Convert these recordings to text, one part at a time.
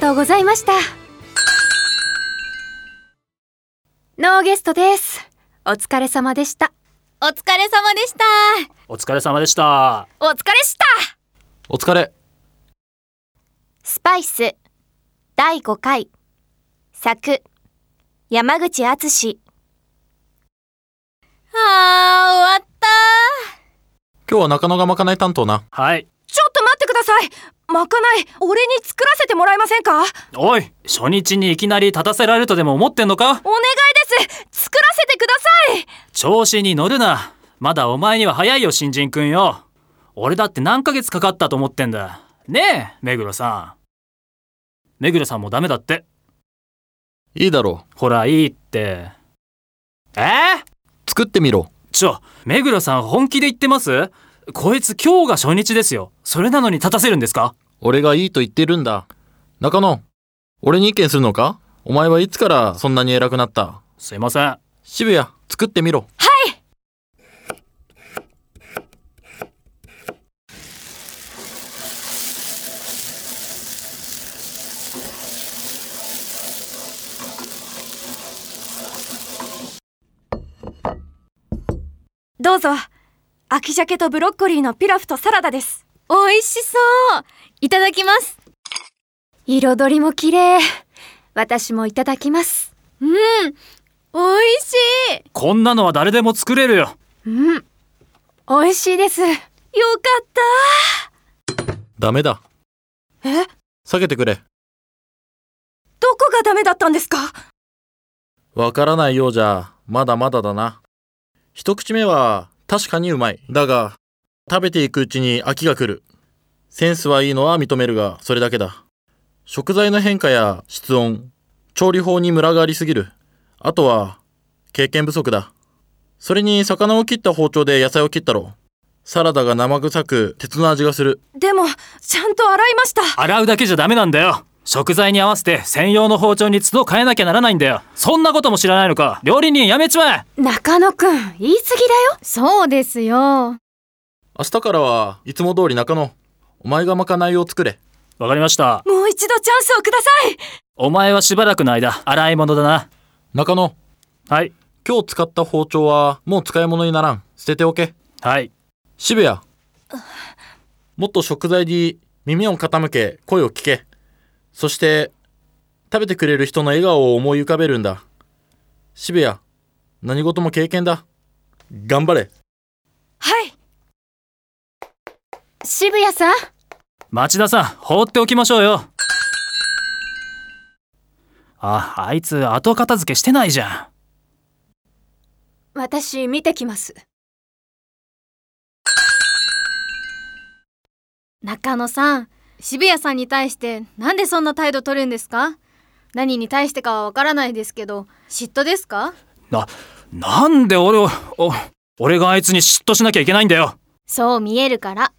とうございましたノーゲストです。お疲れ様でした。お疲れ様でした。お疲れ様でしたお疲れした。お疲れ。スパイス第5回作山口敦あー終わった今日は中野がまかない担当な。はいちょっと待ってください。まかない。俺に作らせてもらえませんか？お願いおい初日にいきなり立たせられるとでも思ってんのか？です。作らせてください。調子に乗るな。まだお前には早いよ新人くんよ。俺だって何ヶ月かかったと思ってんだ。ねえ目黒さん。目黒さんもダメだって。いいだろほらいいって。え？ー、う。作ってみろ。ちょ目黒さん本気で言ってます？こいつ今日が初日ですよ。それなのに立たせるんですか？俺がいいと言ってるんだ。中野、俺に意見するのか？お前はいつからそんなに偉くなった？すいません。渋谷、作ってみろ。どうぞ秋鮭とブロッコリーのピラフとサラダです。美味しそう。いただきます。彩りも綺麗。私もいただきます。うん。美味しい。こんなのは誰でも作れるよ。うん。美味しいです。よかっダメだ。え？下げてくれ。どこがダメだったんですか？わからないようじゃ、まだまだだな。一口目は確かにうまい。だが、食べていくうちに飽きが来る。センスはいいのは認めるが、それだけだ。食材の変化や室温、調理法にムラがありすぎる。あとは、経験不足だ。それに魚を切った包丁で野菜を切ったろ。サラダが生臭く鉄の味がする。でもちゃんと洗いました洗うだけじゃダメなんだよ食材に合わせて専用の包丁に都度変えなきゃならないんだよそんなことも知らないのか料理人やめちまえた中野くん言い過ぎだよそうですよ明日からはいつも通り中野。お前がまかないを作れ。わかりましたもう一度チャンスをくださいお前はしばらくの間洗い物だな中野、はい今日使った包丁はもう使い物にならん。捨てておけ。はい渋谷。もっと食材に耳を傾け、声を聞け。そして、食べてくれる人の笑顔を思い浮かべるんだ。渋谷、何事も経験だ。頑張れ。はい渋谷さん？町田さん放っておきましょうよああいつ後片付けしてないじゃん私見てきます中野さん渋谷さんに対してなんでそんな態度取るんですか？何に対してかはわからないですけど嫉妬ですか？ななんで俺をお俺があいつに嫉妬しなきゃいけないんだよ。そう見えるから。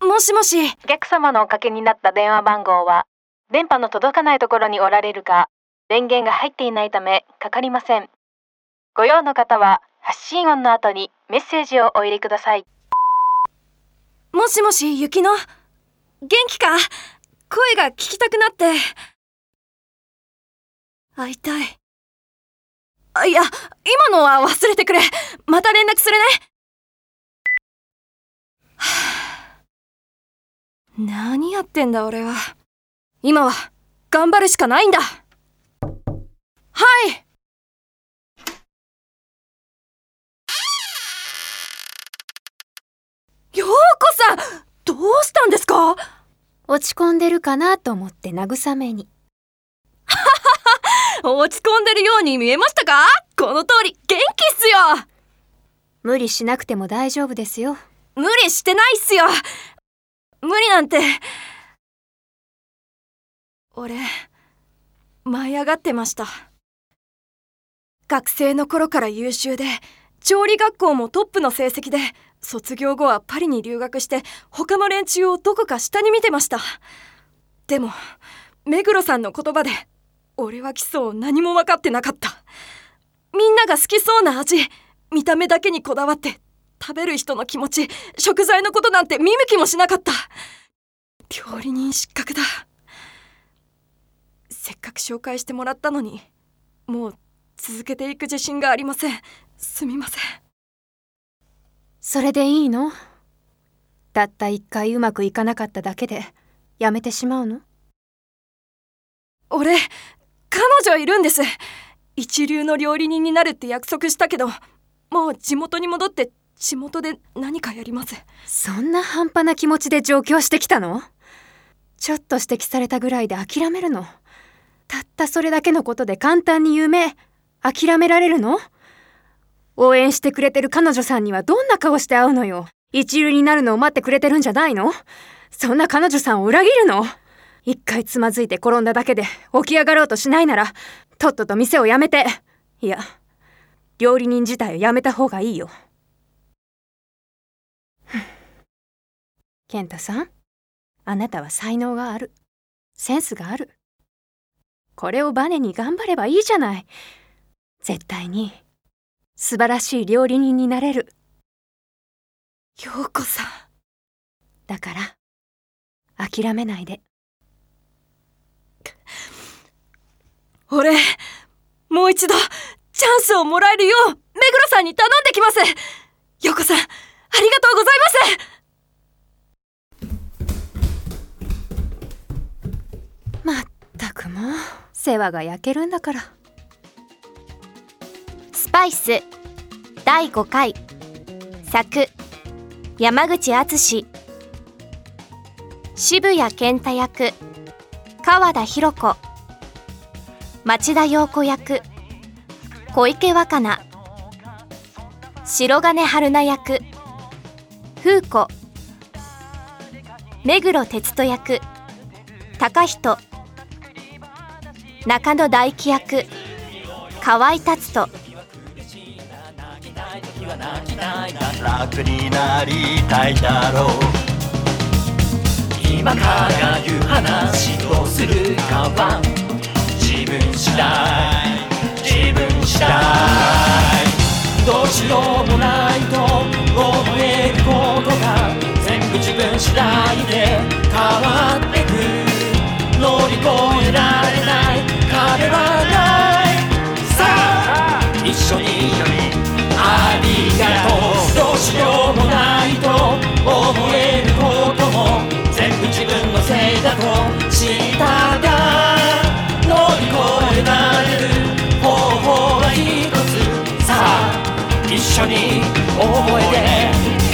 もしもし。お客様のおかけになった電話番号は電波の届かないところにおられるか電源が入っていないためかかりませんご用の方は発信音の後にメッセージをお入れください。もしもし雪乃元気か？声が聞きたくなって。会いたい。あいや今のは忘れてくれ。また連絡するね。は あ何やってんだ俺は。今は頑張るしかないんだ。はい！陽子さんどうしたんですか？落ち込んでるかなと思って慰めに。落ち込んでるように見えましたか？この通り元気っすよ。無理しなくても大丈夫ですよ。無理してないっすよ。無理なんて。俺舞い上がってました。学生の頃から優秀で調理学校もトップの成績で卒業後はパリに留学して他の連中をどこか下に見てました。でも目黒さんの言葉で俺は基礎を何も分かってなかった。みんなが好きそうな味見た目だけにこだわって食べる人の気持ち食材のことなんて見向きもしなかった。料理人失格だ。せっかく紹介してもらったのにもう続けていく自信がありません。すみません。それでいいの？たった一回うまくいかなかっただけでやめてしまうの？俺彼女いるんです。一流の料理人になるって約束したけどもう地元に戻って地元で何かやります。そんな半端な気持ちで上京してきたの？ちょっと指摘されたぐらいで諦めるの？たったそれだけのことで簡単に夢諦められるの？応援してくれてる彼女さんにはどんな顔して会うのよ。一流になるのを待ってくれてるんじゃないの？そんな彼女さんを裏切るの？一回つまずいて転んだだけで起き上がろうとしないならとっとと店を辞めて。いや料理人自体をやめた方がいいよ。健太さんあなたは才能がある。センスがある。これをバネに頑張ればいいじゃない。絶対に素晴らしい料理人になれる。陽子さん。だから諦めないで。俺もう一度チャンスをもらえるよう目黒さんに頼んできます。陽子さんありがとうございます。まったくもう世話が焼けるんだから。スパイス第5回作山口敦。渋谷健太役川田博子。町田陽子役小池若菜。白金春菜役風子。目黒哲人役高人。中野大輝役河合達人。は泣きたいな楽になりたいだろう今から言う話をするかは自分次第自分次第どうしようもないと思えることが全部自分次第で変わってく乗り越えない緒に覚えて